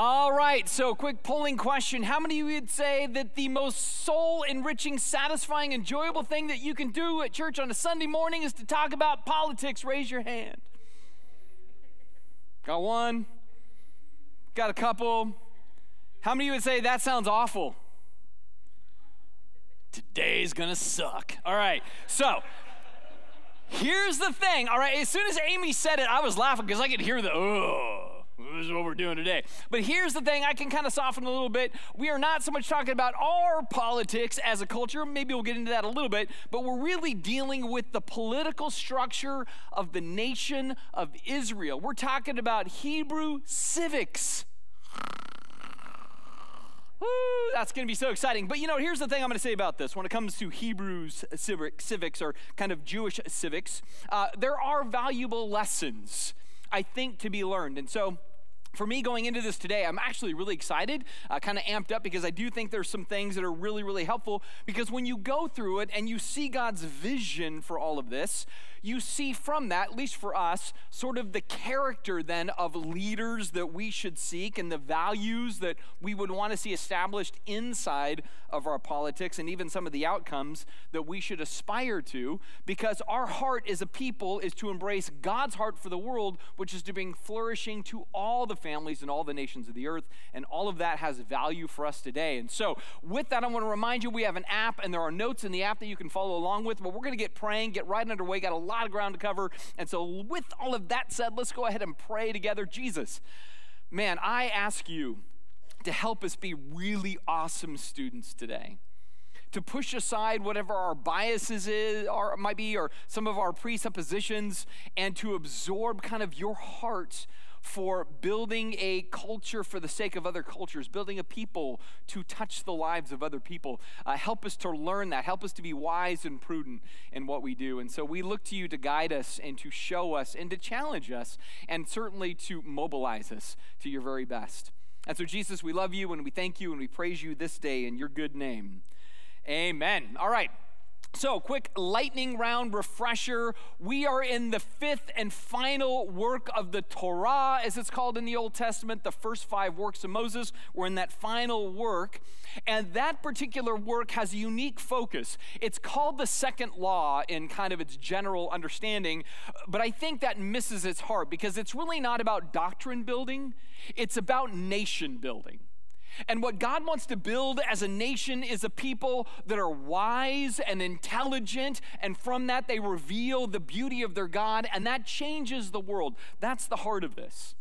All right, so quick polling question. How many of you would say that the most soul enriching, satisfying, enjoyable thing that you can do at church on a Sunday morning is to talk about politics? Raise your hand. Got one? Got a couple? How many of you would say that sounds awful? Today's gonna suck. All right, so here's the thing. All right, as soon as Amy said it, I was laughing because I could hear the, oh is what we're doing today. But here's the thing I can kind of soften a little bit. We are not so much talking about our politics as a culture. Maybe we'll get into that a little bit. But we're really dealing with the political structure of the nation of Israel. We're talking about Hebrew civics. Woo, that's going to be so exciting. But you know, here's the thing I'm going to say about this. When it comes to Hebrews civic, civics or kind of Jewish civics, uh, there are valuable lessons, I think, to be learned. And so for me going into this today, I'm actually really excited, uh, kind of amped up because I do think there's some things that are really, really helpful. Because when you go through it and you see God's vision for all of this, you see from that, at least for us, sort of the character then of leaders that we should seek and the values that we would want to see established inside of our politics and even some of the outcomes that we should aspire to because our heart as a people is to embrace God's heart for the world, which is to bring flourishing to all the families and all the nations of the earth. And all of that has value for us today. And so, with that, I want to remind you we have an app and there are notes in the app that you can follow along with, but we're going to get praying, get right underway, got a lot of ground to cover. And so, with all of that said, let's go ahead and pray together. Jesus, man, I ask you to help us be really awesome students today to push aside whatever our biases is, or might be, or some of our presuppositions, and to absorb kind of your heart for building a culture for the sake of other cultures, building a people to touch the lives of other people. Uh, help us to learn that. Help us to be wise and prudent in what we do. And so we look to you to guide us and to show us and to challenge us and certainly to mobilize us to your very best. And so, Jesus, we love you and we thank you and we praise you this day in your good name. Amen. All right. So, quick lightning round refresher. We are in the fifth and final work of the Torah, as it's called in the Old Testament, the first five works of Moses. We're in that final work. And that particular work has a unique focus. It's called the second law in kind of its general understanding, but I think that misses its heart because it's really not about doctrine building, it's about nation building. And what God wants to build as a nation is a people that are wise and intelligent, and from that they reveal the beauty of their God, and that changes the world. That's the heart of this.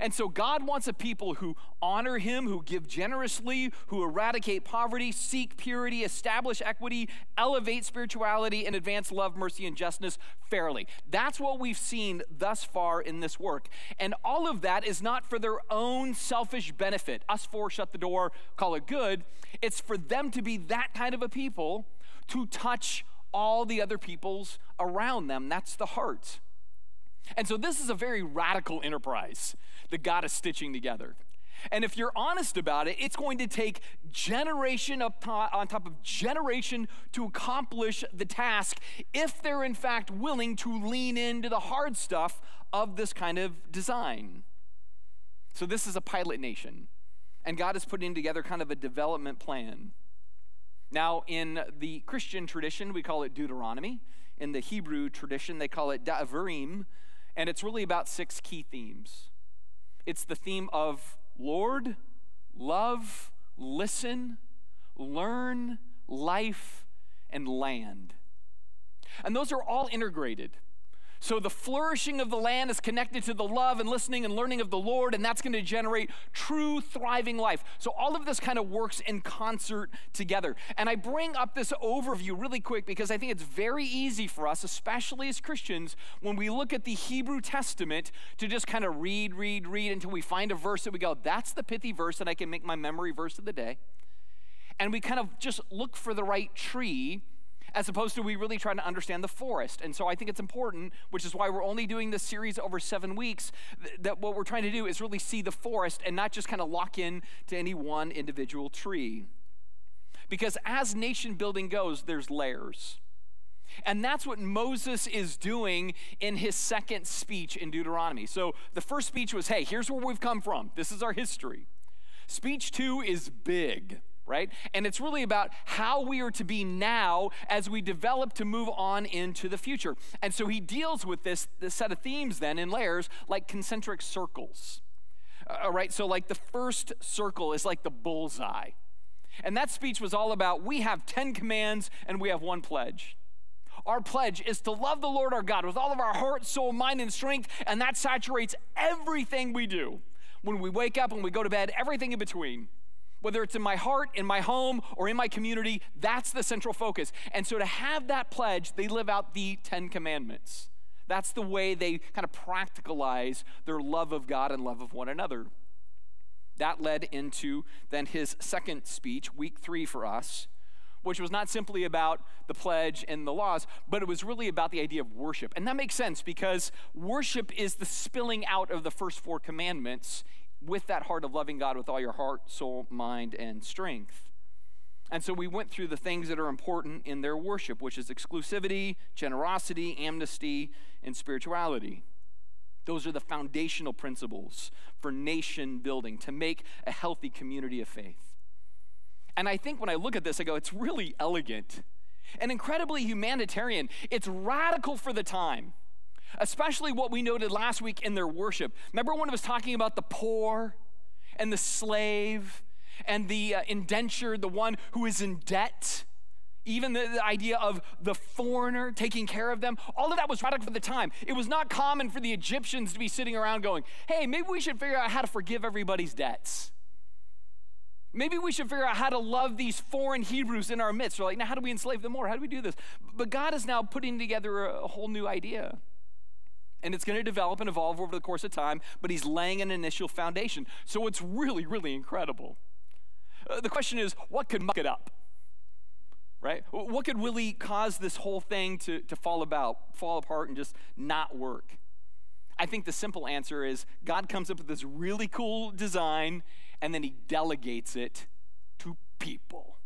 And so God wants a people who honor Him, who give generously, who eradicate poverty, seek purity, establish equity, elevate spirituality, and advance love, mercy, and justice fairly. That's what we've seen thus far in this work. And all of that is not for their own selfish benefit. Us four shut the door, call it good. It's for them to be that kind of a people to touch all the other peoples around them. That's the heart. And so this is a very radical enterprise that God is stitching together. And if you're honest about it, it's going to take generation on top of generation to accomplish the task if they're in fact willing to lean into the hard stuff of this kind of design. So, this is a pilot nation, and God is putting together kind of a development plan. Now, in the Christian tradition, we call it Deuteronomy. In the Hebrew tradition, they call it Devarim, and it's really about six key themes. It's the theme of Lord, love, listen, learn, life, and land. And those are all integrated. So the flourishing of the land is connected to the love and listening and learning of the Lord, and that's going to generate true, thriving life. So all of this kind of works in concert together. And I bring up this overview really quick because I think it's very easy for us, especially as Christians, when we look at the Hebrew Testament, to just kind of read, read, read until we find a verse that we go, that's the pithy verse that I can make my memory verse of the day. And we kind of just look for the right tree as opposed to we really trying to understand the forest. And so I think it's important, which is why we're only doing this series over seven weeks, th- that what we're trying to do is really see the forest and not just kind of lock in to any one individual tree. Because as nation building goes, there's layers. And that's what Moses is doing in his second speech in Deuteronomy. So the first speech was, hey, here's where we've come from. This is our history. Speech two is big, right? And it's really about how we are to be now as we develop to move on into the future. And so he deals with this, this set of themes then in layers like concentric circles. Uh, all right, so like the first circle is like the bullseye. And that speech was all about we have 10 commands and we have one pledge. Our pledge is to love the Lord our God with all of our heart, soul, mind, and strength, and that saturates everything we do. When we wake up, when we go to bed, everything in between. Whether it's in my heart, in my home, or in my community, that's the central focus. And so to have that pledge, they live out the Ten Commandments. That's the way they kind of practicalize their love of God and love of one another. That led into then his second speech, week three for us, which was not simply about the pledge and the laws, but it was really about the idea of worship. And that makes sense because worship is the spilling out of the first four commandments with that heart of loving God with all your heart, soul, mind, and strength. And so we went through the things that are important in their worship, which is exclusivity, generosity, amnesty, and spirituality. Those are the foundational principles for nation building to make a healthy community of faith. And I think when I look at this, I go, it's really elegant and incredibly humanitarian. It's radical for the time, especially what we noted last week in their worship. Remember when it was talking about the poor and the slave and the uh, indentured, the one who is in debt? Even the, the, idea of the foreigner taking care of them, all of that was radical for the time. It was not common for the Egyptians to be sitting around going, hey, maybe we should figure out how to forgive everybody's debts. Maybe we should figure out how to love these foreign Hebrews in our midst. We're like, now how do we enslave them more? How do we do this? But God is now putting together a whole new idea. And it's going to develop and evolve over the course of time, but He's laying an initial foundation. So it's really, really incredible. Uh, the question is, what could muck it up? Right? What could really cause this whole thing to, to fall about, fall apart, and just not work? I think the simple answer is God comes up with this really cool design and then he delegates it to people.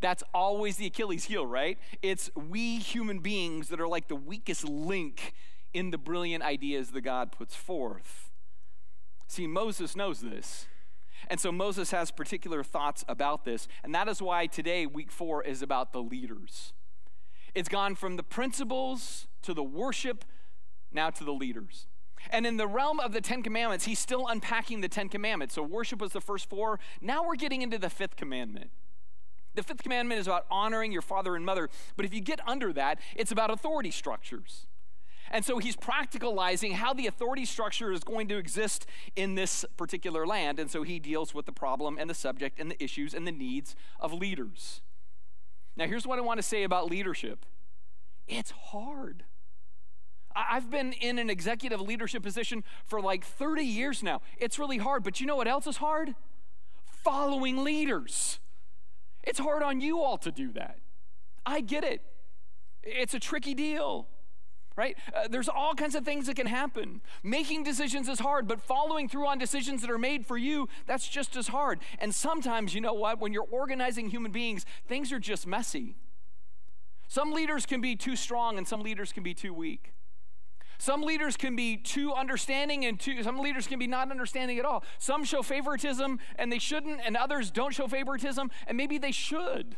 That's always the Achilles heel, right? It's we human beings that are like the weakest link in the brilliant ideas that God puts forth. See, Moses knows this. And so Moses has particular thoughts about this. And that is why today, week four, is about the leaders. It's gone from the principles to the worship, now to the leaders. And in the realm of the Ten Commandments, he's still unpacking the Ten Commandments. So worship was the first four. Now we're getting into the fifth commandment. The fifth commandment is about honoring your father and mother. But if you get under that, it's about authority structures. And so he's practicalizing how the authority structure is going to exist in this particular land. And so he deals with the problem and the subject and the issues and the needs of leaders. Now, here's what I want to say about leadership it's hard. I've been in an executive leadership position for like 30 years now. It's really hard, but you know what else is hard? Following leaders. It's hard on you all to do that. I get it. It's a tricky deal, right? Uh, there's all kinds of things that can happen. Making decisions is hard, but following through on decisions that are made for you, that's just as hard. And sometimes, you know what? When you're organizing human beings, things are just messy. Some leaders can be too strong and some leaders can be too weak. Some leaders can be too understanding, and too, some leaders can be not understanding at all. Some show favoritism and they shouldn't, and others don't show favoritism, and maybe they should.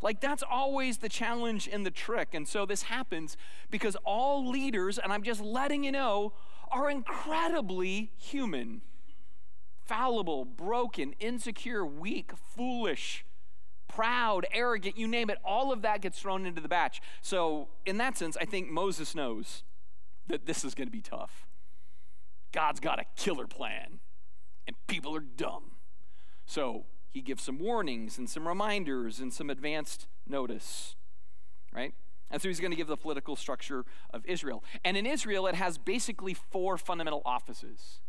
Like, that's always the challenge and the trick. And so this happens because all leaders, and I'm just letting you know, are incredibly human fallible, broken, insecure, weak, foolish, proud, arrogant, you name it, all of that gets thrown into the batch. So, in that sense, I think Moses knows that this is going to be tough. God's got a killer plan, and people are dumb. So he gives some warnings and some reminders and some advanced notice, right? And so he's going to give the political structure of Israel. And in Israel, it has basically four fundamental offices,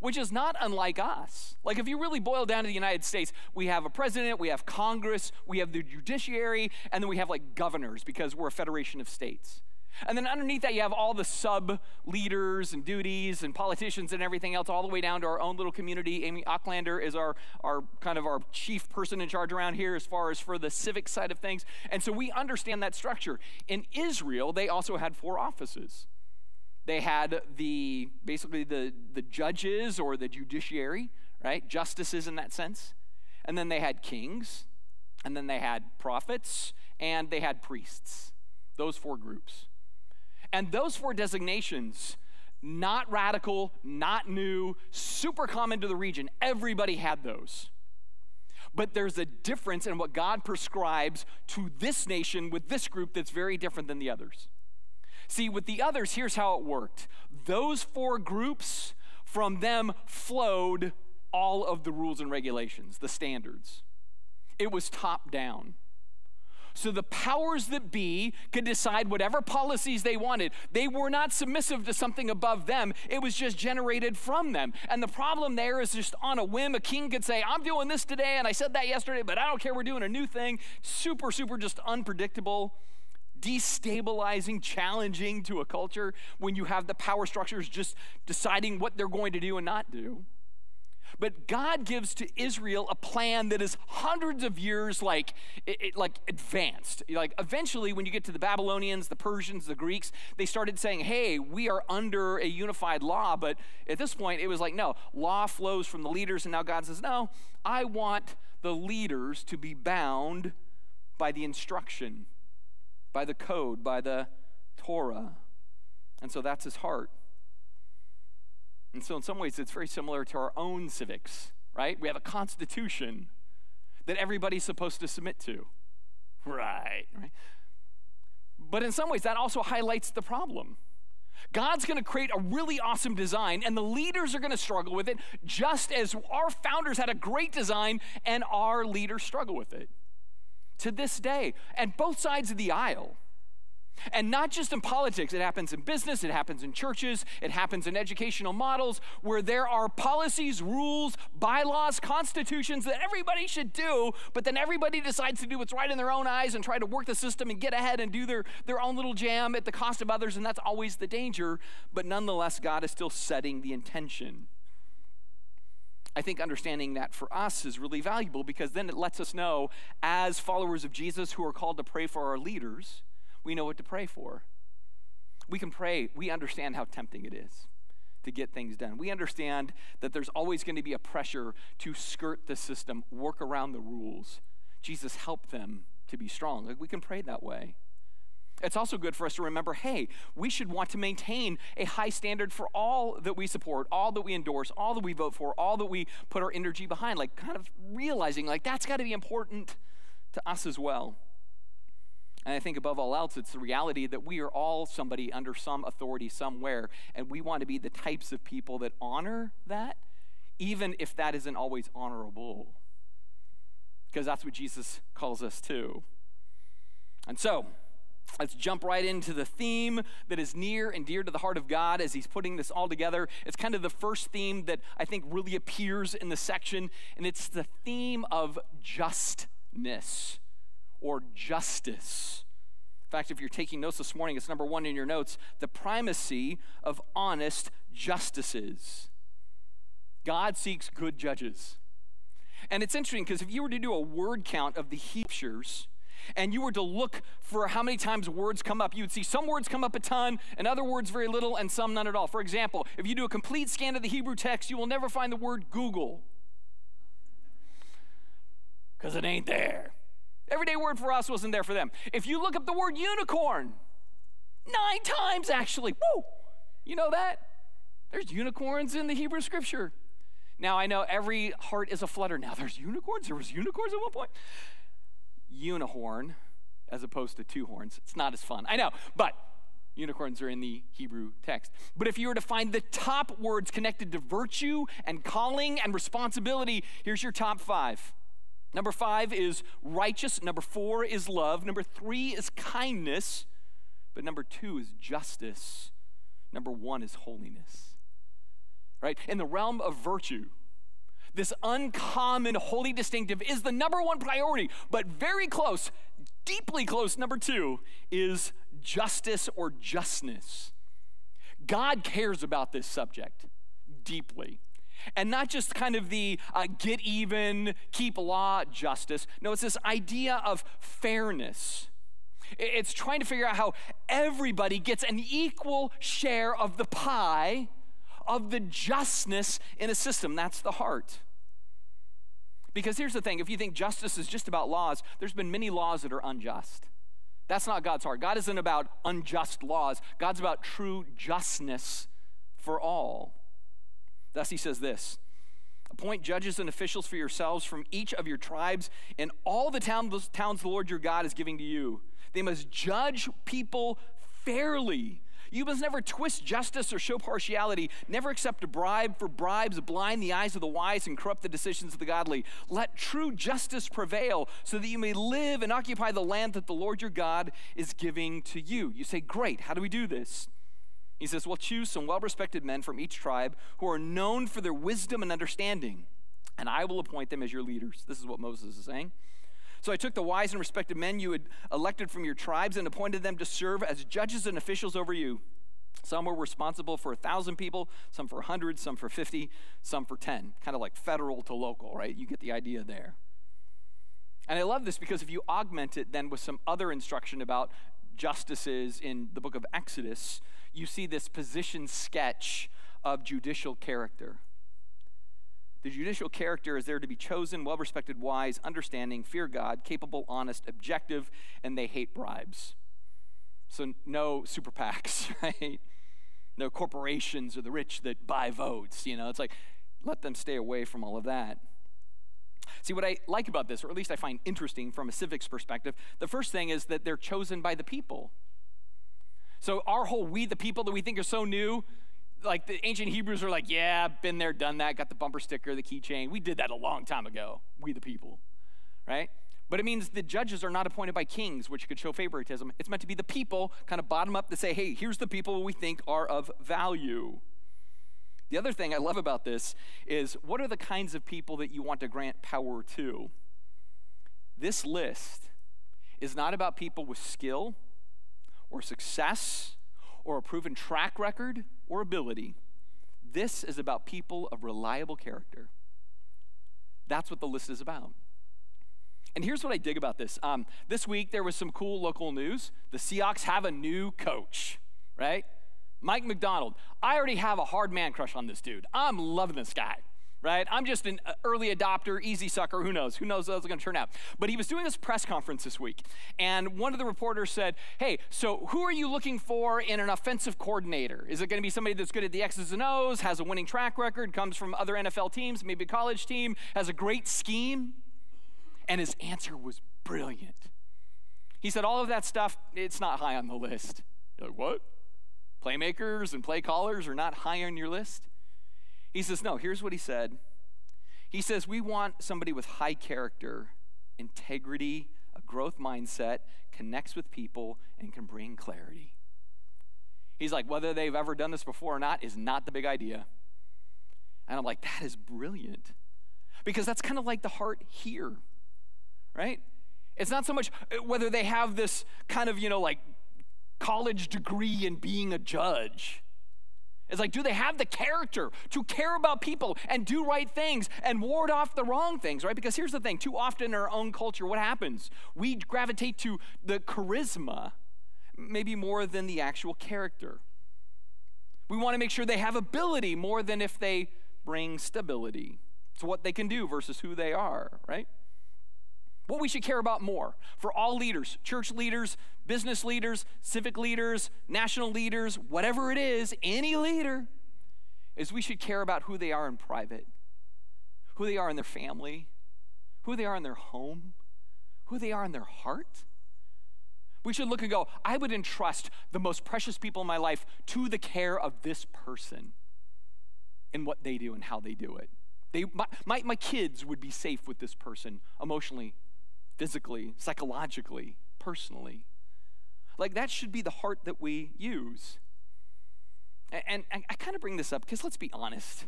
which is not unlike us. Like, if you really boil down to the United States, we have a president, we have Congress, we have the judiciary, and then we have like governors because we're a federation of states. And then underneath that, you have all the sub leaders and duties and politicians and everything else, all the way down to our own little community. Amy Ocklander is our, our kind of our chief person in charge around here as far as for the civic side of things. And so we understand that structure. In Israel, they also had four offices. They had the basically the, the judges or the judiciary, right? Justices in that sense. And then they had kings, and then they had prophets, and they had priests. Those four groups. And those four designations, not radical, not new, super common to the region. Everybody had those. But there's a difference in what God prescribes to this nation with this group that's very different than the others. See, with the others, here's how it worked those four groups, from them flowed all of the rules and regulations, the standards. It was top down. So the powers that be could decide whatever policies they wanted. They were not submissive to something above them, it was just generated from them. And the problem there is just on a whim, a king could say, I'm doing this today, and I said that yesterday, but I don't care, we're doing a new thing. Super, super just unpredictable destabilizing, challenging to a culture when you have the power structures just deciding what they're going to do and not do. But God gives to Israel a plan that is hundreds of years like it, it, like advanced. Like eventually when you get to the Babylonians, the Persians, the Greeks, they started saying, "Hey, we are under a unified law." But at this point it was like, "No, law flows from the leaders." And now God says, "No, I want the leaders to be bound by the instruction, by the code, by the Torah." And so that's his heart. And so, in some ways, it's very similar to our own civics, right? We have a constitution that everybody's supposed to submit to. Right, right. But in some ways, that also highlights the problem. God's going to create a really awesome design, and the leaders are going to struggle with it, just as our founders had a great design and our leaders struggle with it to this day. And both sides of the aisle and not just in politics, it happens in business, it happens in churches, it happens in educational models where there are policies, rules, bylaws, constitutions that everybody should do, but then everybody decides to do what's right in their own eyes and try to work the system and get ahead and do their, their own little jam at the cost of others, and that's always the danger. But nonetheless, God is still setting the intention. I think understanding that for us is really valuable because then it lets us know, as followers of Jesus who are called to pray for our leaders, we know what to pray for. We can pray, we understand how tempting it is to get things done. We understand that there's always going to be a pressure to skirt the system, work around the rules. Jesus, helped them to be strong. Like we can pray that way. It's also good for us to remember hey, we should want to maintain a high standard for all that we support, all that we endorse, all that we vote for, all that we put our energy behind. Like, kind of realizing, like, that's got to be important to us as well. And I think above all else, it's the reality that we are all somebody under some authority somewhere, and we want to be the types of people that honor that, even if that isn't always honorable. Because that's what Jesus calls us to. And so, Let's jump right into the theme that is near and dear to the heart of God as he's putting this all together. It's kind of the first theme that I think really appears in the section, and it's the theme of justness or justice. In fact, if you're taking notes this morning, it's number one in your notes the primacy of honest justices. God seeks good judges. And it's interesting because if you were to do a word count of the Hebrews, and you were to look for how many times words come up, you'd see some words come up a ton, and other words very little, and some none at all. For example, if you do a complete scan of the Hebrew text, you will never find the word Google because it ain't there. Everyday word for us wasn't there for them. If you look up the word unicorn, nine times actually, woo, you know that? There's unicorns in the Hebrew scripture. Now I know every heart is a flutter. Now there's unicorns. There was unicorns at one point. Unihorn, as opposed to two horns. It's not as fun. I know, but unicorns are in the Hebrew text. But if you were to find the top words connected to virtue and calling and responsibility, here's your top five. Number five is righteous. Number four is love. Number three is kindness. But number two is justice. Number one is holiness. Right? In the realm of virtue, this uncommon, holy distinctive is the number one priority, but very close, deeply close, number two is justice or justness. God cares about this subject deeply. And not just kind of the uh, get even, keep law justice. No, it's this idea of fairness. It's trying to figure out how everybody gets an equal share of the pie of the justness in a system. That's the heart. Because here's the thing if you think justice is just about laws, there's been many laws that are unjust. That's not God's heart. God isn't about unjust laws, God's about true justness for all. Thus, he says this Appoint judges and officials for yourselves from each of your tribes and all the towns, towns the Lord your God is giving to you. They must judge people fairly you must never twist justice or show partiality. Never accept a bribe, for bribes blind the eyes of the wise and corrupt the decisions of the godly. Let true justice prevail so that you may live and occupy the land that the Lord your God is giving to you. You say, Great, how do we do this? He says, Well, choose some well respected men from each tribe who are known for their wisdom and understanding, and I will appoint them as your leaders. This is what Moses is saying. So I took the wise and respected men you had elected from your tribes and appointed them to serve as judges and officials over you. Some were responsible for a thousand people, some for a hundred, some for 50, some for 10. Kind of like federal to local, right? You get the idea there. And I love this because if you augment it then with some other instruction about justices in the book of Exodus, you see this position sketch of judicial character. The judicial character is there to be chosen, well respected, wise, understanding, fear God, capable, honest, objective, and they hate bribes. So, no super PACs, right? No corporations or the rich that buy votes. You know, it's like, let them stay away from all of that. See, what I like about this, or at least I find interesting from a civics perspective, the first thing is that they're chosen by the people. So, our whole we the people that we think are so new, like the ancient Hebrews are like, yeah, been there, done that, got the bumper sticker, the keychain. We did that a long time ago, we the people, right? But it means the judges are not appointed by kings, which could show favoritism. It's meant to be the people, kind of bottom up, to say, hey, here's the people we think are of value. The other thing I love about this is what are the kinds of people that you want to grant power to? This list is not about people with skill or success or a proven track record or ability. This is about people of reliable character. That's what the list is about. And here's what I dig about this. Um, this week, there was some cool local news. The Seahawks have a new coach, right? Mike Macdonald. I already have a hard man crush on this dude. I'm loving this guy right? I'm just an uh, early adopter, easy sucker. Who knows? Who knows how it's going to turn out? But he was doing this press conference this week, and one of the reporters said, Hey, so who are you looking for in an offensive coordinator? Is it going to be somebody that's good at the X's and O's, has a winning track record, comes from other NFL teams, maybe a college team, has a great scheme? And his answer was brilliant. He said, All of that stuff, it's not high on the list. You're like, what? Playmakers and play callers are not high on your list? He says, No, here's what he said. He says, We want somebody with high character, integrity, a growth mindset, connects with people, and can bring clarity. He's like, Whether they've ever done this before or not is not the big idea. And I'm like, That is brilliant. Because that's kind of like the heart here, right? It's not so much uh, whether they have this kind of, you know, like college degree in being a judge. It's like, do they have the character to care about people and do right things and ward off the wrong things, right? Because here's the thing too often in our own culture, what happens? We gravitate to the charisma, maybe more than the actual character. We want to make sure they have ability more than if they bring stability to what they can do versus who they are, right? What we should care about more for all leaders, church leaders, business leaders, civic leaders, national leaders, whatever it is, any leader, is we should care about who they are in private, who they are in their family, who they are in their home, who they are in their heart. We should look and go, I would entrust the most precious people in my life to the care of this person and what they do and how they do it. They, my, my, my kids would be safe with this person emotionally, physically, psychologically, personally. Like that should be the heart that we use. And, I kind of bring this up because let's be honest.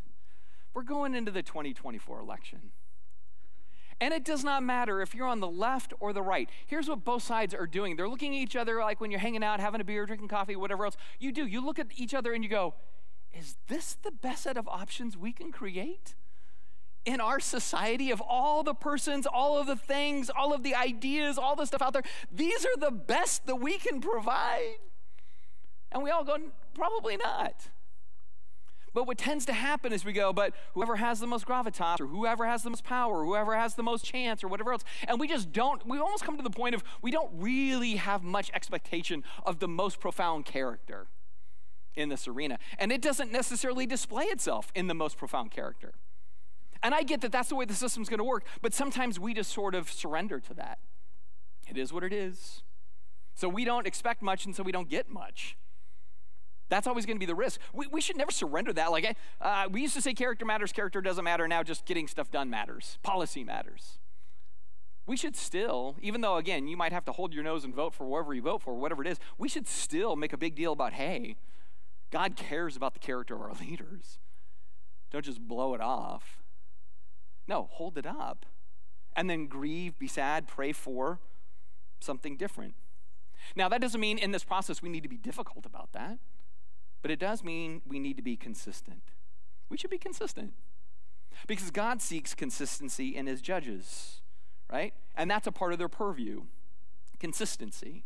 We're going into the 2024 election. And it does not matter if you're on the left or the right. Here's what both sides are doing they're looking at each other like when you're hanging out, having a beer, drinking coffee, whatever else you do. You look at each other and you go, is this the best set of options we can create? In our society, of all the persons, all of the things, all of the ideas, all the stuff out there, these are the best that we can provide. And we all go, probably not. But what tends to happen is we go, but whoever has the most gravitas, or whoever has the most power, or whoever has the most chance, or whatever else, and we just don't, we almost come to the point of we don't really have much expectation of the most profound character in this arena. And it doesn't necessarily display itself in the most profound character. And I get that that's the way the system's gonna work, but sometimes we just sort of surrender to that. It is what it is. So we don't expect much, and so we don't get much. That's always going to be the risk. We, we should never surrender that. Like, uh, we used to say character matters, character doesn't matter. Now just getting stuff done matters, policy matters. We should still, even though, again, you might have to hold your nose and vote for whoever you vote for, whatever it is, we should still make a big deal about hey, God cares about the character of our leaders. Don't just blow it off. No, hold it up. And then grieve, be sad, pray for something different. Now, that doesn't mean in this process we need to be difficult about that. But it does mean we need to be consistent. We should be consistent. Because God seeks consistency in his judges, right? And that's a part of their purview consistency.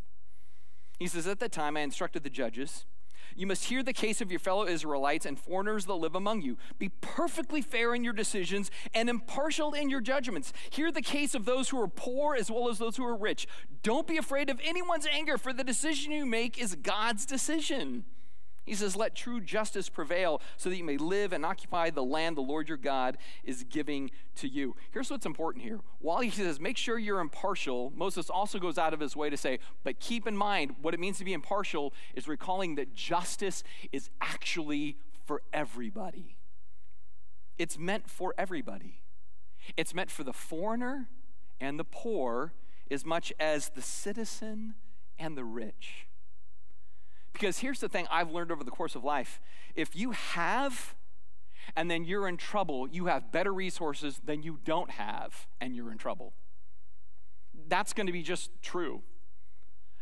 He says, At that time, I instructed the judges. You must hear the case of your fellow Israelites and foreigners that live among you. Be perfectly fair in your decisions and impartial in your judgments. Hear the case of those who are poor as well as those who are rich. Don't be afraid of anyone's anger, for the decision you make is God's decision. He says, Let true justice prevail so that you may live and occupy the land the Lord your God is giving to you. Here's what's important here. While he says, Make sure you're impartial, Moses also goes out of his way to say, But keep in mind, what it means to be impartial is recalling that justice is actually for everybody. It's meant for everybody. It's meant for the foreigner and the poor as much as the citizen and the rich. Because here's the thing I've learned over the course of life if you have and then you're in trouble, you have better resources than you don't have and you're in trouble. That's going to be just true.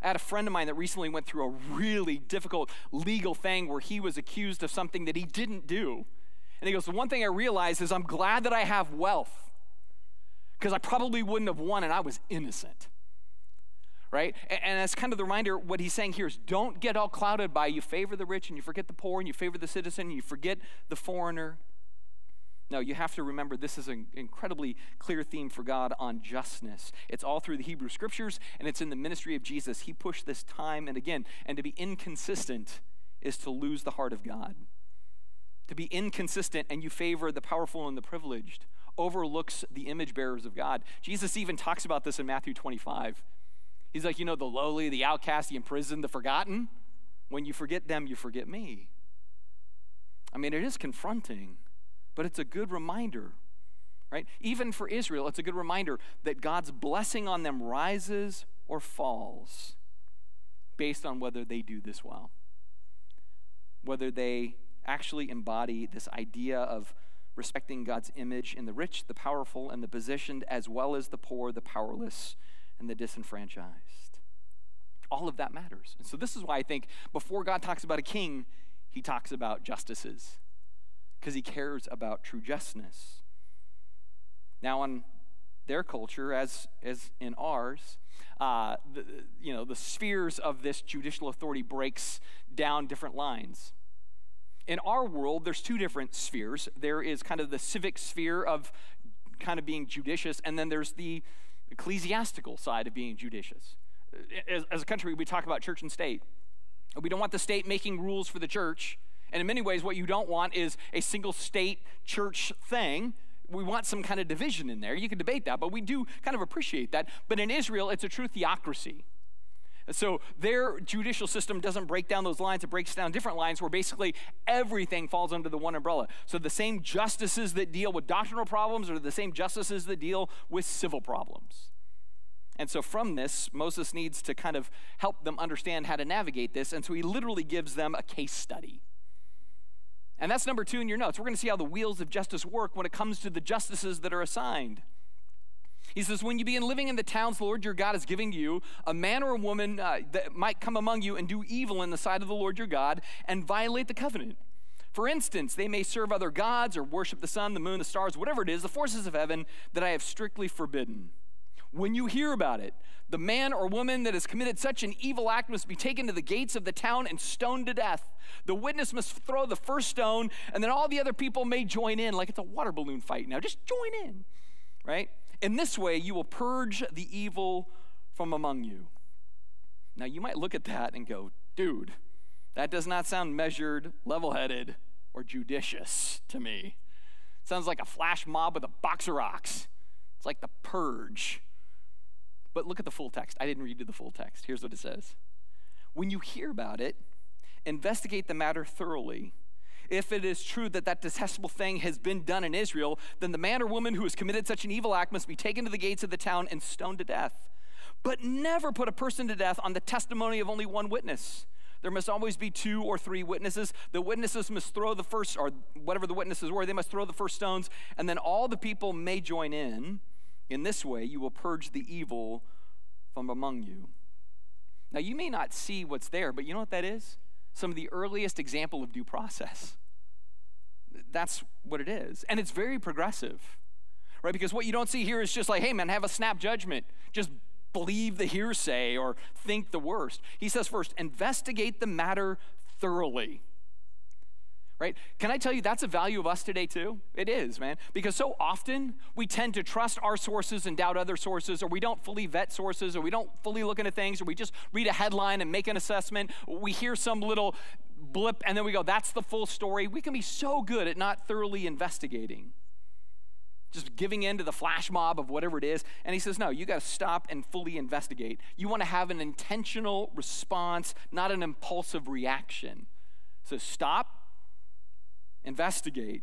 I had a friend of mine that recently went through a really difficult legal thing where he was accused of something that he didn't do. And he goes, The one thing I realized is I'm glad that I have wealth because I probably wouldn't have won and I was innocent right? And, and that's kind of the reminder, what he's saying here is don't get all clouded by you favor the rich and you forget the poor and you favor the citizen and you forget the foreigner. No, you have to remember this is an incredibly clear theme for God on justness. It's all through the Hebrew scriptures and it's in the ministry of Jesus. He pushed this time and again. And to be inconsistent is to lose the heart of God. To be inconsistent and you favor the powerful and the privileged overlooks the image bearers of God. Jesus even talks about this in Matthew 25. He's like, you know, the lowly, the outcast, the imprisoned, the forgotten. When you forget them, you forget me. I mean, it is confronting, but it's a good reminder, right? Even for Israel, it's a good reminder that God's blessing on them rises or falls based on whether they do this well, whether they actually embody this idea of respecting God's image in the rich, the powerful, and the positioned, as well as the poor, the powerless, and the disenfranchised. All of that matters. And so, this is why I think before God talks about a king, he talks about justices, because he cares about true justness. Now, in their culture, as, as in ours, uh, the, you know, the spheres of this judicial authority breaks down different lines. In our world, there's two different spheres. There is kind of the civic sphere of kind of being judicious, and then there's the ecclesiastical side of being judicious. As, as, a country, we talk about church and state. We don't want the state making rules for the church. And in many ways, what you don't want is a single state church thing. We want some kind of division in there. You can debate that, but we do kind of appreciate that. But in Israel, it's a true theocracy. So their judicial system doesn't break down those lines, it breaks down different lines where basically everything falls under the one umbrella. So the same justices that deal with doctrinal problems are the same justices that deal with civil problems. And so from this, Moses needs to kind of help them understand how to navigate this. And so he literally gives them a case study. And that's number two in your notes. We're going to see how the wheels of justice work when it comes to the justices that are assigned. He says, When you begin living in the towns the Lord your God is giving you, a man or a woman uh, that might come among you and do evil in the sight of the Lord your God and violate the covenant. For instance, they may serve other gods or worship the sun, the moon, the stars, whatever it is, the forces of heaven that I have strictly forbidden. When you hear about it, the man or woman that has committed such an evil act must be taken to the gates of the town and stoned to death. The witness must throw the first stone, and then all the other people may join in, like it's a water balloon fight now. Just join in, right? In this way, you will purge the evil from among you. Now, you might look at that and go, dude, that does not sound measured, level headed, or judicious to me. sounds like a flash mob with a box of rocks. It's like the purge. But look at the full text. I didn't read you the full text. Here's what it says When you hear about it, investigate the matter thoroughly. If it is true that that detestable thing has been done in Israel, then the man or woman who has committed such an evil act must be taken to the gates of the town and stoned to death. But never put a person to death on the testimony of only one witness. There must always be two or three witnesses. The witnesses must throw the first, or whatever the witnesses were, they must throw the first stones, and then all the people may join in. In this way, you will purge the evil from among you. Now, you may not see what's there, but you know what that is? Some of the earliest example of due process. That's what it is. And it's very progressive, right? Because what you don't see here is just like, hey, man, have a snap judgment. Just believe the hearsay or think the worst. He says, first, investigate the matter thoroughly right? Can I tell you that's a value of us today too? It is, man. Because so often we tend to trust our sources and doubt other sources, or we don't fully vet sources, or we don't fully look into things, or we just read a headline and make an assessment. We hear some little blip and then we go, that's the full story. We can be so good at not thoroughly investigating. Just giving in to the flash mob of whatever it is. And he says, No, you got to stop and fully investigate. You want to have an intentional response, not an impulsive reaction. So stop, investigate.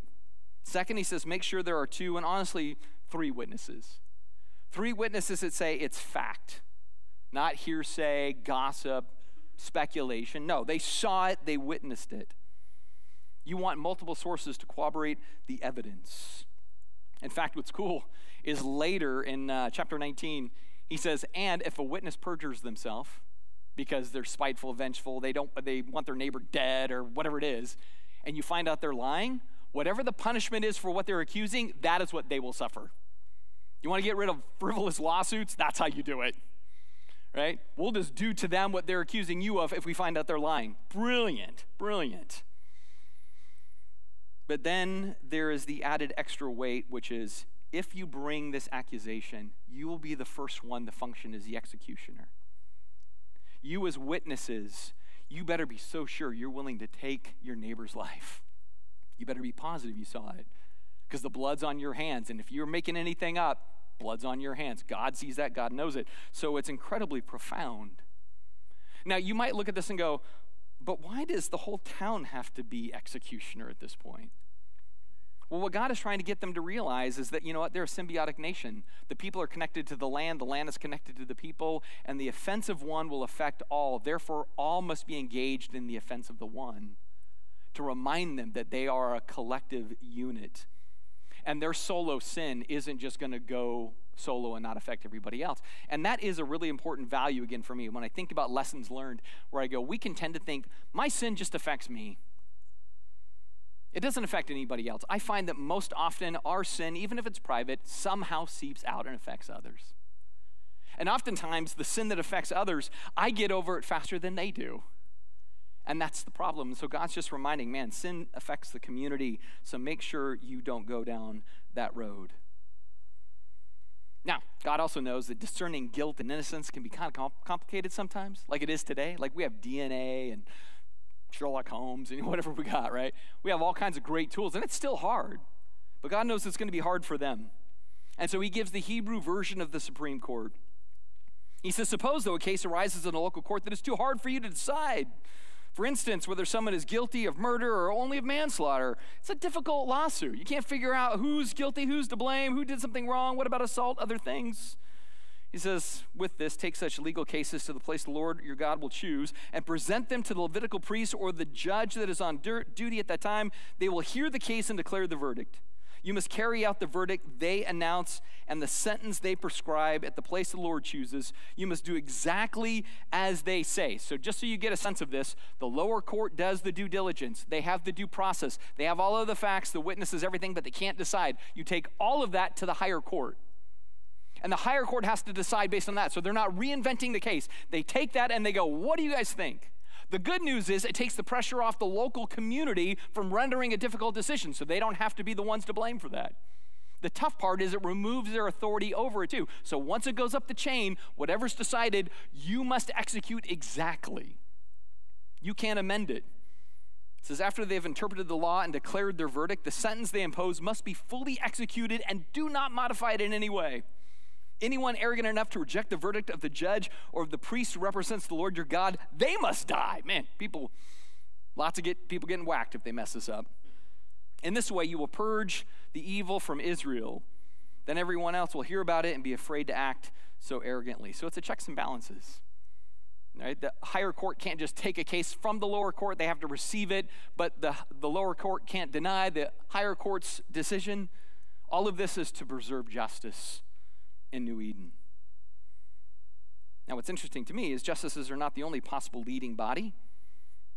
Second, he says, make sure there are two, and honestly, three witnesses. Three witnesses that say it's fact, not hearsay, gossip, speculation. No, they saw it, they witnessed it. You want multiple sources to corroborate the evidence. In fact, what's cool is later in uh, chapter 19, he says, and if a witness perjures themselves because they're spiteful, vengeful, they don't they want their neighbor dead or whatever it is, and you find out they're lying, whatever the punishment is for what they're accusing, that is what they will suffer. You want to get rid of frivolous lawsuits? That's how you do it. Right? We'll just do to them what they're accusing you of if we find out they're lying. Brilliant, brilliant. But then there is the added extra weight, which is if you bring this accusation, you will be the first one to function as the executioner. You, as witnesses, you better be so sure you're willing to take your neighbor's life. You better be positive you saw it because the blood's on your hands. And if you're making anything up, blood's on your hands. God sees that, God knows it. So it's incredibly profound. Now, you might look at this and go, but why does the whole town have to be executioner at this point? Well, what God is trying to get them to realize is that, you know what, they're a symbiotic nation. The people are connected to the land, the land is connected to the people, and the offense of one will affect all. Therefore, all must be engaged in the offense of the one to remind them that they are a collective unit. And their solo sin isn't just going to go solo and not affect everybody else. And that is a really important value, again, for me. When I think about lessons learned, where I go, we can tend to think, my sin just affects me. It doesn't affect anybody else. I find that most often our sin, even if it's private, somehow seeps out and affects others. And oftentimes, the sin that affects others, I get over it faster than they do. And that's the problem. So God's just reminding, man, sin affects the community, so make sure you don't go down that road. Now, God also knows that discerning guilt and innocence can be kind of complicated sometimes, like it is today. Like we have DNA and Sherlock Holmes and whatever we got, right? We have all kinds of great tools, and it's still hard. But God knows it's going to be hard for them. And so he gives the Hebrew version of the Supreme Court. He says, Suppose, though, a case arises in a local court that is too hard for you to decide. For instance, whether someone is guilty of murder or only of manslaughter. It's a difficult lawsuit. You can't figure out who's guilty, who's to blame, who did something wrong, what about assault, other things. He says, with this, take such legal cases to the place the Lord your God will choose and present them to the Levitical priest or the judge that is on duty at that time. They will hear the case and declare the verdict. You must carry out the verdict they announce and the sentence they prescribe at the place the Lord chooses. You must do exactly as they say. So, just so you get a sense of this, the lower court does the due diligence. They have the due process. They have all of the facts, the witnesses, everything, but they can't decide. You take all of that to the higher court. And the higher court has to decide based on that. So, they're not reinventing the case. They take that and they go, What do you guys think? The good news is it takes the pressure off the local community from rendering a difficult decision, so they don't have to be the ones to blame for that. The tough part is it removes their authority over it too. So once it goes up the chain, whatever's decided, you must execute exactly. You can't amend it. It says, after they've interpreted the law and declared their verdict, the sentence they impose must be fully executed and do not modify it in any way. Anyone arrogant enough to reject the verdict of the judge or of the priest who represents the Lord your God, they must die. Man, people, lots of get, people getting whacked if they mess this up. In this way, you will purge the evil from Israel. Then everyone else will hear about it and be afraid to act so arrogantly. So it's a checks and balances. Right? The higher court can't just take a case from the lower court, they have to receive it, but the, the lower court can't deny the higher court's decision. All of this is to preserve justice in New Eden. Now, what's interesting to me is justices are not the only possible leading body.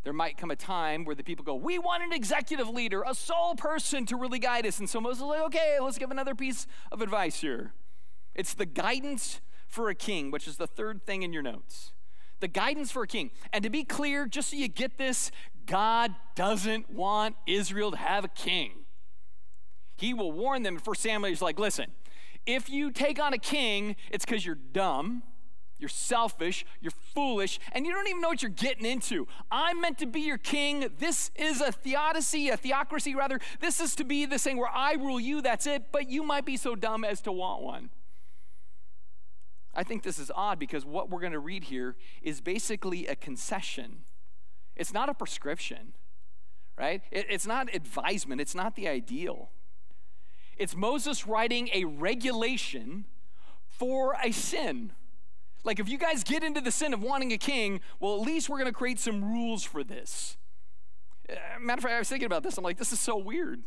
There might come a time where the people go, We want an executive leader, a sole person to really guide us. And so Moses is like, Okay, let's give another piece of advice here. It's the guidance for a king, which is the third thing in your notes. The guidance for a king. And to be clear, just so you get this, God doesn't want Israel to have a king. He will warn them 1 Samuel, he's like, Listen, if you take on a king, it's because you're dumb, you're selfish, you're foolish, and you don't even know what you're getting into. I'm meant to be your king. This is a theodicy, a theocracy rather. This is to be the thing where I rule you, that's it, but you might be so dumb as to want one. I think this is odd because what we're going to read here is basically a concession. It's not a prescription, right? It's not advisement, it's not the ideal. It's Moses writing a regulation for a sin. Like, if you guys get into the sin of wanting a king, well, at least we're going to create some rules for this. Uh, matter of fact, I was thinking about this. I'm like, this is so weird.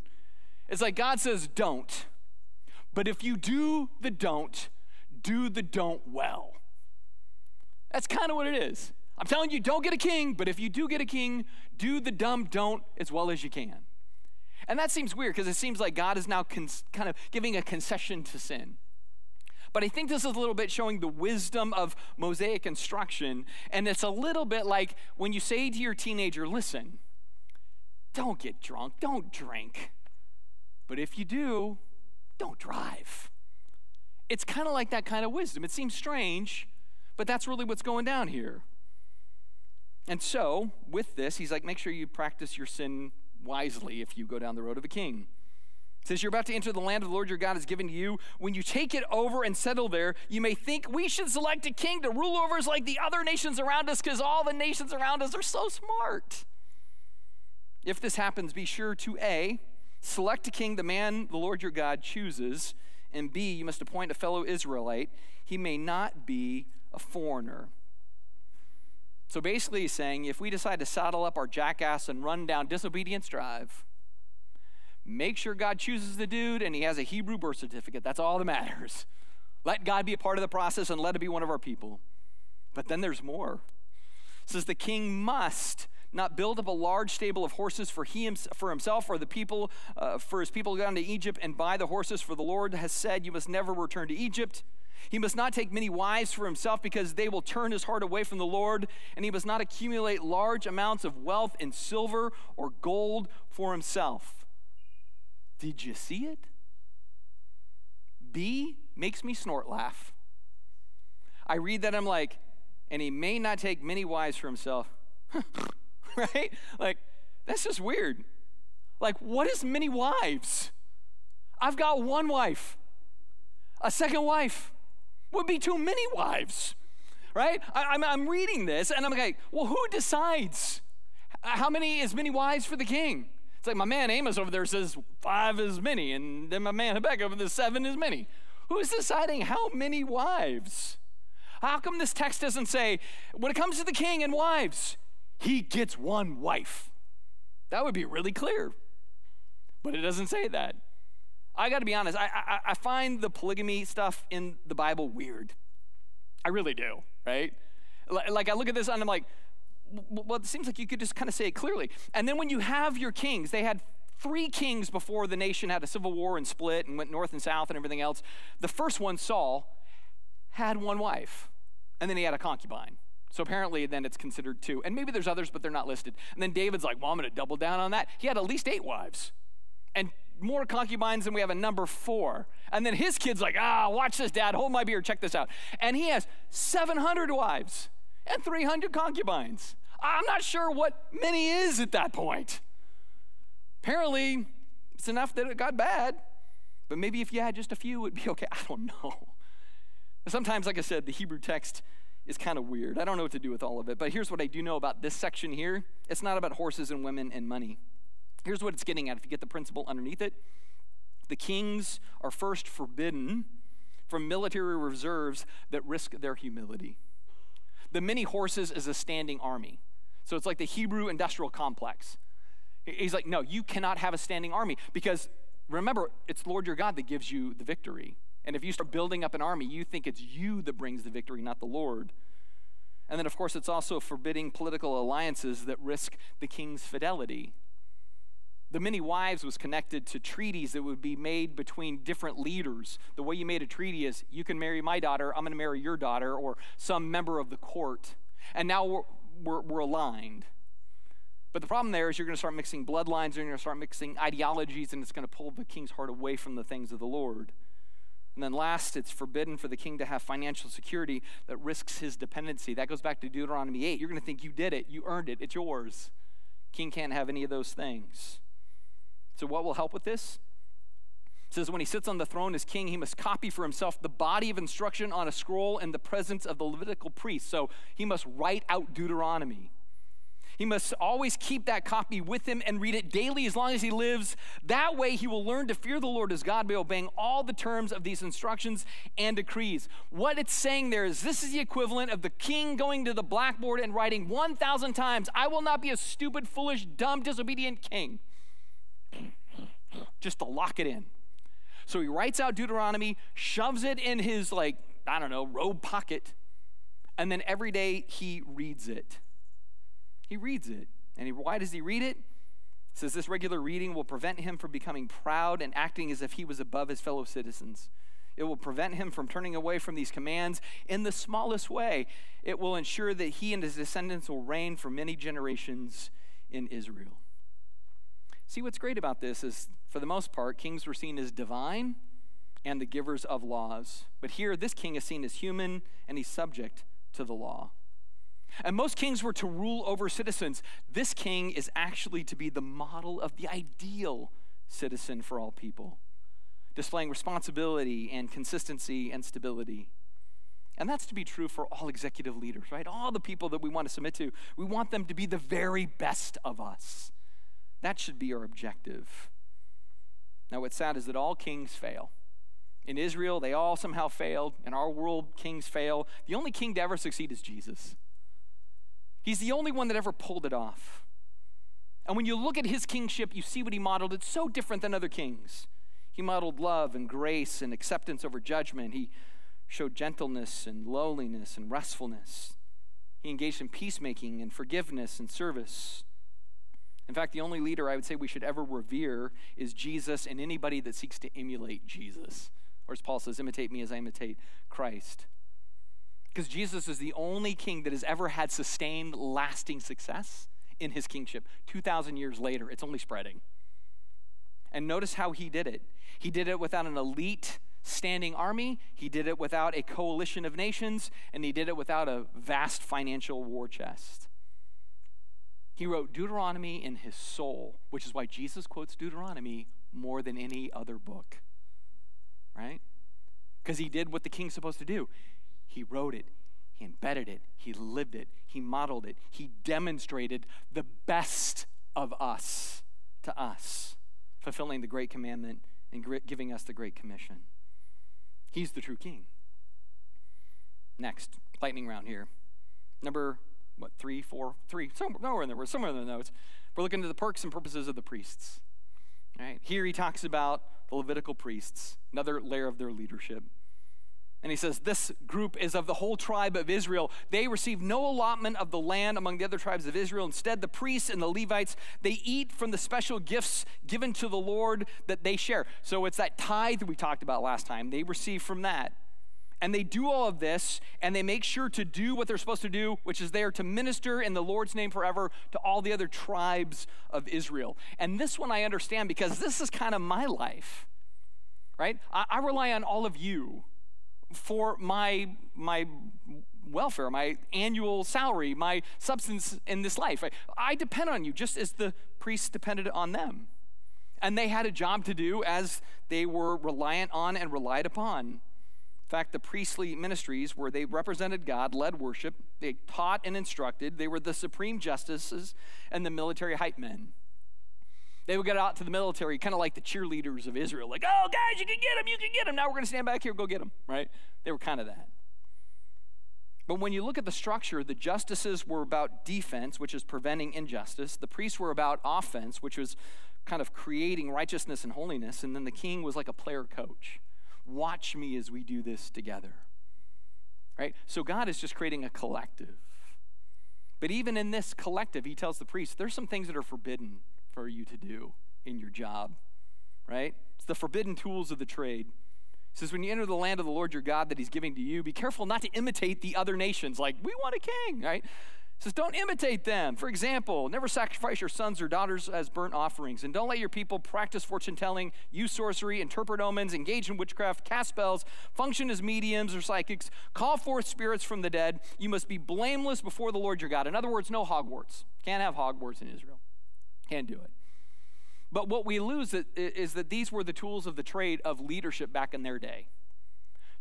It's like God says, don't. But if you do the don't, do the don't well. That's kind of what it is. I'm telling you, don't get a king, but if you do get a king, do the dumb don't as well as you can. And that seems weird because it seems like God is now kind of giving a concession to sin. But I think this is a little bit showing the wisdom of Mosaic instruction. And it's a little bit like when you say to your teenager, listen, don't get drunk, don't drink. But if you do, don't drive. It's kind of like that kind of wisdom. It seems strange, but that's really what's going down here. And so, with this, he's like, make sure you practice your sin wisely if you go down the road of a king. Since you're about to enter the land of the Lord your God has given to you, when you take it over and settle there, you may think we should select a king to rule over us like the other nations around us because all the nations around us are so smart. If this happens, be sure to A, select a king the man the Lord your God chooses, and B, you must appoint a fellow Israelite. He may not be a foreigner. So basically, he's saying if we decide to saddle up our jackass and run down disobedience drive, make sure God chooses the dude and he has a Hebrew birth certificate. That's all that matters. Let God be a part of the process and let it be one of our people. But then there's more. It says the king must not build up a large stable of horses for, he, for himself or the people, uh, for his people go down to Egypt and buy the horses, for the Lord has said, You must never return to Egypt. He must not take many wives for himself because they will turn his heart away from the Lord, and he must not accumulate large amounts of wealth in silver or gold for himself. Did you see it? B makes me snort laugh. I read that, I'm like, and he may not take many wives for himself. right? Like, that's just weird. Like, what is many wives? I've got one wife, a second wife would be too many wives, right? I, am I'm, I'm reading this and I'm like, well, who decides how many is many wives for the king? It's like my man Amos over there says five is many, and then my man Habakkuk over there seven is many. Who's deciding how many wives? How come this text doesn't say, when it comes to the king and wives, he gets one wife? That would be really clear. But it doesn't say that. I got to be honest, I, I, I find the polygamy stuff in the Bible weird. I really do, right? Like, I look at this and I'm like, well, it seems like you could just kind of say it clearly. And then when you have your kings, they had three kings before the nation had a civil war and split and went north and south and everything else. The first one, Saul, had one wife, and then he had a concubine. So apparently, then it's considered two. And maybe there's others, but they're not listed. And then David's like, well, I'm going to double down on that. He had at least eight wives and more concubines than we have a number for. And then his kid's like, ah, watch this, dad, hold my beer, check this out. And he has 700 wives and 300 concubines. I'm not sure what many is at that point. Apparently, it's enough that it got bad, but maybe if you had just a few, it'd be okay. I don't know. Sometimes, like I said, the Hebrew text is kind of weird. I don't know what to do with all of it, but here's what I do know about this section here it's not about horses and women and money. Here's what it's getting at if you get the principle underneath it the kings are first forbidden from military reserves that risk their humility. The many horses is a standing army. So it's like the Hebrew industrial complex. He's like, no, you cannot have a standing army because remember, it's Lord your God that gives you the victory. And if you start building up an army, you think it's you that brings the victory, not the Lord. And then, of course, it's also forbidding political alliances that risk the king's fidelity. The many wives was connected to treaties that would be made between different leaders. The way you made a treaty is you can marry my daughter, I'm going to marry your daughter, or some member of the court. And now we're, we're, we're aligned. But the problem there is you're going to start mixing bloodlines, and you're going to start mixing ideologies, and it's going to pull the king's heart away from the things of the Lord. And then last, it's forbidden for the king to have financial security that risks his dependency. That goes back to Deuteronomy 8. You're going to think you did it, you earned it, it's yours. King can't have any of those things. So, what will help with this? It says, when he sits on the throne as king, he must copy for himself the body of instruction on a scroll in the presence of the Levitical priest. So, he must write out Deuteronomy. He must always keep that copy with him and read it daily as long as he lives. That way, he will learn to fear the Lord his God by obeying all the terms of these instructions and decrees. What it's saying there is this is the equivalent of the king going to the blackboard and writing 1,000 times, I will not be a stupid, foolish, dumb, disobedient king. Just to lock it in. So he writes out Deuteronomy, shoves it in his, like, I don't know, robe pocket, and then every day he reads it. He reads it. And he, why does he read it? it? Says this regular reading will prevent him from becoming proud and acting as if he was above his fellow citizens. It will prevent him from turning away from these commands in the smallest way. It will ensure that he and his descendants will reign for many generations in Israel. See, what's great about this is, for the most part, kings were seen as divine and the givers of laws. But here, this king is seen as human and he's subject to the law. And most kings were to rule over citizens. This king is actually to be the model of the ideal citizen for all people, displaying responsibility and consistency and stability. And that's to be true for all executive leaders, right? All the people that we want to submit to, we want them to be the very best of us. That should be our objective. Now, what's sad is that all kings fail. In Israel, they all somehow failed. In our world, kings fail. The only king to ever succeed is Jesus. He's the only one that ever pulled it off. And when you look at his kingship, you see what he modeled. It's so different than other kings. He modeled love and grace and acceptance over judgment. He showed gentleness and lowliness and restfulness. He engaged in peacemaking and forgiveness and service. In fact, the only leader I would say we should ever revere is Jesus and anybody that seeks to emulate Jesus. Or as Paul says, imitate me as I imitate Christ. Because Jesus is the only king that has ever had sustained, lasting success in his kingship. 2,000 years later, it's only spreading. And notice how he did it. He did it without an elite standing army, he did it without a coalition of nations, and he did it without a vast financial war chest. He wrote Deuteronomy in his soul, which is why Jesus quotes Deuteronomy more than any other book. Right? Because he did what the king's supposed to do. He wrote it, he embedded it, he lived it, he modeled it, he demonstrated the best of us to us, fulfilling the great commandment and giving us the great commission. He's the true king. Next, lightning round here. Number what three, four, three, somewhere in there, somewhere in the notes. We're looking at the perks and purposes of the priests. Right here, he talks about the Levitical priests, another layer of their leadership. And he says, This group is of the whole tribe of Israel. They receive no allotment of the land among the other tribes of Israel. Instead, the priests and the Levites, they eat from the special gifts given to the Lord that they share. So it's that tithe we talked about last time. They receive from that. And they do all of this, and they make sure to do what they're supposed to do, which is there to minister in the Lord's name forever to all the other tribes of Israel. And this one I understand because this is kind of my life, right? I, I rely on all of you for my my welfare, my annual salary, my substance in this life. I, I depend on you just as the priests depended on them. And they had a job to do as they were reliant on and relied upon. Fact, the priestly ministries where they represented God, led worship, they taught and instructed, they were the supreme justices and the military hype men. They would get out to the military, kind of like the cheerleaders of Israel, like, oh, guys, you can get them, you can get them. Now we're going to stand back here, go get them, right? They were kind of that. But when you look at the structure, the justices were about defense, which is preventing injustice. The priests were about offense, which was kind of creating righteousness and holiness. And then the king was like a player coach. Watch me as we do this together. Right? So God is just creating a collective. But even in this collective, he tells the priests, there's some things that are forbidden for you to do in your job, right? It's the forbidden tools of the trade. He says, when you enter the land of the Lord your God that he's giving to you, be careful not to imitate the other nations. Like, we want a king, right? Says, don't imitate them. For example, never sacrifice your sons or daughters as burnt offerings, and don't let your people practice fortune telling, use sorcery, interpret omens, engage in witchcraft, cast spells, function as mediums or psychics, call forth spirits from the dead. You must be blameless before the Lord your God. In other words, no Hogwarts. Can't have Hogwarts in Israel. Can't do it. But what we lose is that these were the tools of the trade of leadership back in their day.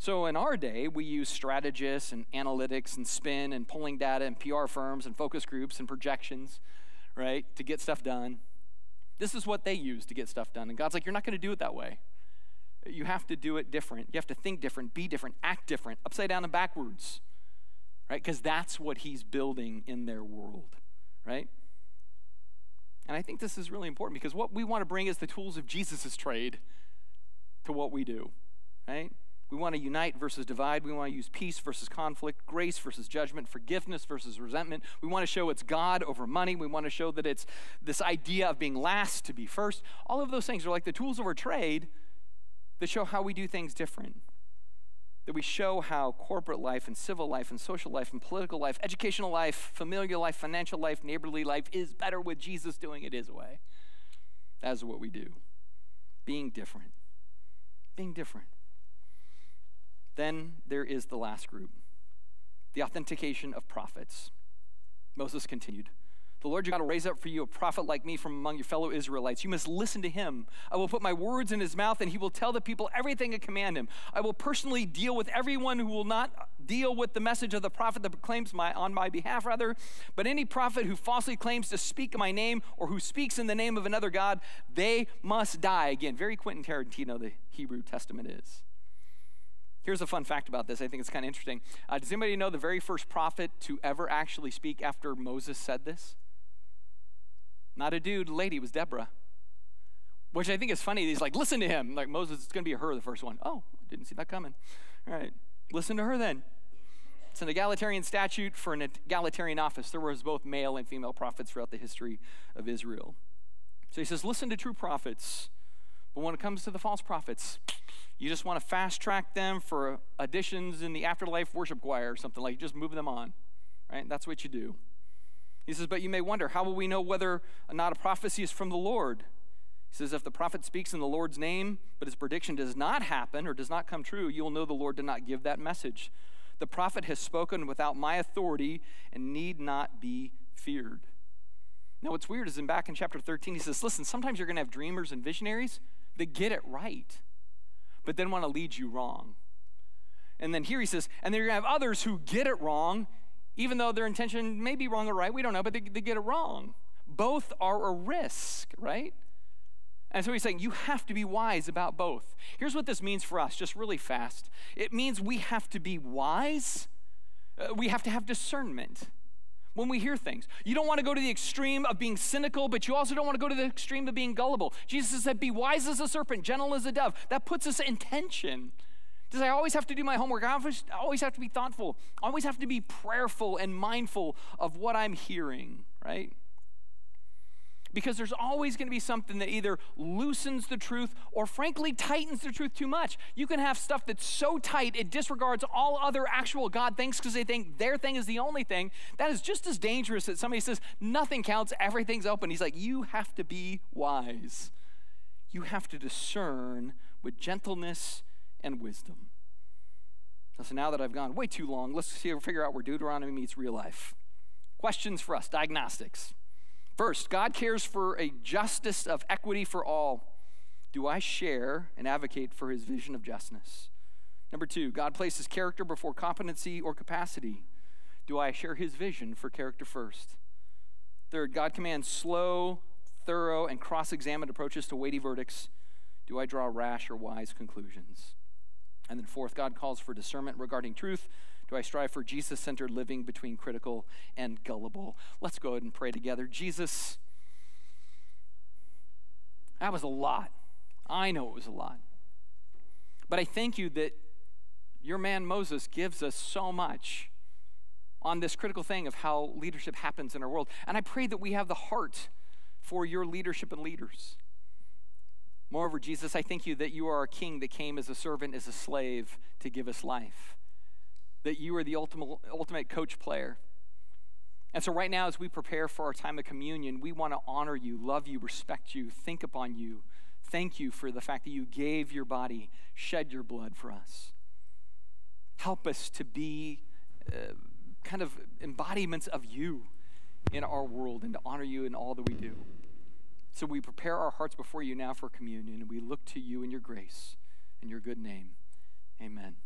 So in our day, we use strategists and analytics and spin and pulling data and PR firms and focus groups and projections, right, to get stuff done. This is what they use to get stuff done. And God's like, you're not going to do it that way. You have to do it different. You have to think different, be different, act different, upside down and backwards, right? Because that's what He's building in their world, right? And I think this is really important because what we want to bring is the tools of Jesus' trade to what we do, right? We want to unite versus divide. We want to use peace versus conflict, grace versus judgment, forgiveness versus resentment. We want to show it's God over money. We want to show that it's this idea of being last to be first. All of those things are like the tools of our trade that show how we do things different that we show how corporate life and civil life and social life and political life, educational life, familial life, financial life, neighborly life is better with Jesus doing it his way. That is what we do. Being different. Being different. Then there is the last group the authentication of prophets. Moses continued. The Lord your God will raise up for you a prophet like me from among your fellow Israelites. You must listen to him. I will put my words in his mouth, and he will tell the people everything I command him. I will personally deal with everyone who will not deal with the message of the prophet that proclaims my, on my behalf, rather. But any prophet who falsely claims to speak my name or who speaks in the name of another God, they must die. Again, very Quentin Tarantino, the Hebrew Testament is. Here's a fun fact about this. I think it's kind of interesting. Uh, does anybody know the very first prophet to ever actually speak after Moses said this? Not a dude, lady, was Deborah. Which I think is funny. He's like, listen to him. Like Moses, it's going to be her, the first one. Oh, didn't see that coming. All right, listen to her then. It's an egalitarian statute for an egalitarian office. There was both male and female prophets throughout the history of Israel. So he says, listen to true prophets. But when it comes to the false prophets, you just want to fast track them for additions in the afterlife worship choir or something like just move them on. Right? That's what you do. He says, But you may wonder, how will we know whether or not a prophecy is from the Lord? He says, If the prophet speaks in the Lord's name, but his prediction does not happen or does not come true, you will know the Lord did not give that message. The prophet has spoken without my authority and need not be feared. Now, what's weird is in back in chapter 13, he says, Listen, sometimes you're going to have dreamers and visionaries that get it right, but then want to lead you wrong. And then here he says, And then you're going to have others who get it wrong even though their intention may be wrong or right, we don't know, but they, they get it wrong. Both are a risk, right? And so he's saying you have to be wise about both. Here's what this means for us, just really fast it means we have to be wise, uh, we have to have discernment. When we hear things. You don't want to go to the extreme of being cynical, but you also don't want to go to the extreme of being gullible. Jesus said, Be wise as a serpent, gentle as a dove. That puts us in tension. Does I always have to do my homework? I always have to be thoughtful. I always have to be prayerful and mindful of what I'm hearing, right? Because there's always going to be something that either loosens the truth or, frankly, tightens the truth too much. You can have stuff that's so tight it disregards all other actual God things because they think their thing is the only thing. That is just as dangerous as somebody says, nothing counts, everything's open. He's like, you have to be wise. You have to discern with gentleness and wisdom. So now that I've gone way too long, let's figure out where Deuteronomy meets real life. Questions for us, diagnostics. First, God cares for a justice of equity for all. Do I share and advocate for his vision of justice? Number two, God places character before competency or capacity. Do I share his vision for character first? Third, God commands slow, thorough, and cross examined approaches to weighty verdicts. Do I draw rash or wise conclusions? And then, fourth, God calls for discernment regarding truth. Do I strive for Jesus centered living between critical and gullible? Let's go ahead and pray together. Jesus, that was a lot. I know it was a lot. But I thank you that your man Moses gives us so much on this critical thing of how leadership happens in our world. And I pray that we have the heart for your leadership and leaders. Moreover, Jesus, I thank you that you are a king that came as a servant, as a slave to give us life that you are the ultimate, ultimate coach player. And so, right now, as we prepare for our time of communion, we want to honor you, love you, respect you, think upon you. Thank you for the fact that you gave your body, shed your blood for us. Help us to be uh, kind of embodiments of you in our world and to honor you in all that we do. So, we prepare our hearts before you now for communion, and we look to you in your grace and your good name. Amen.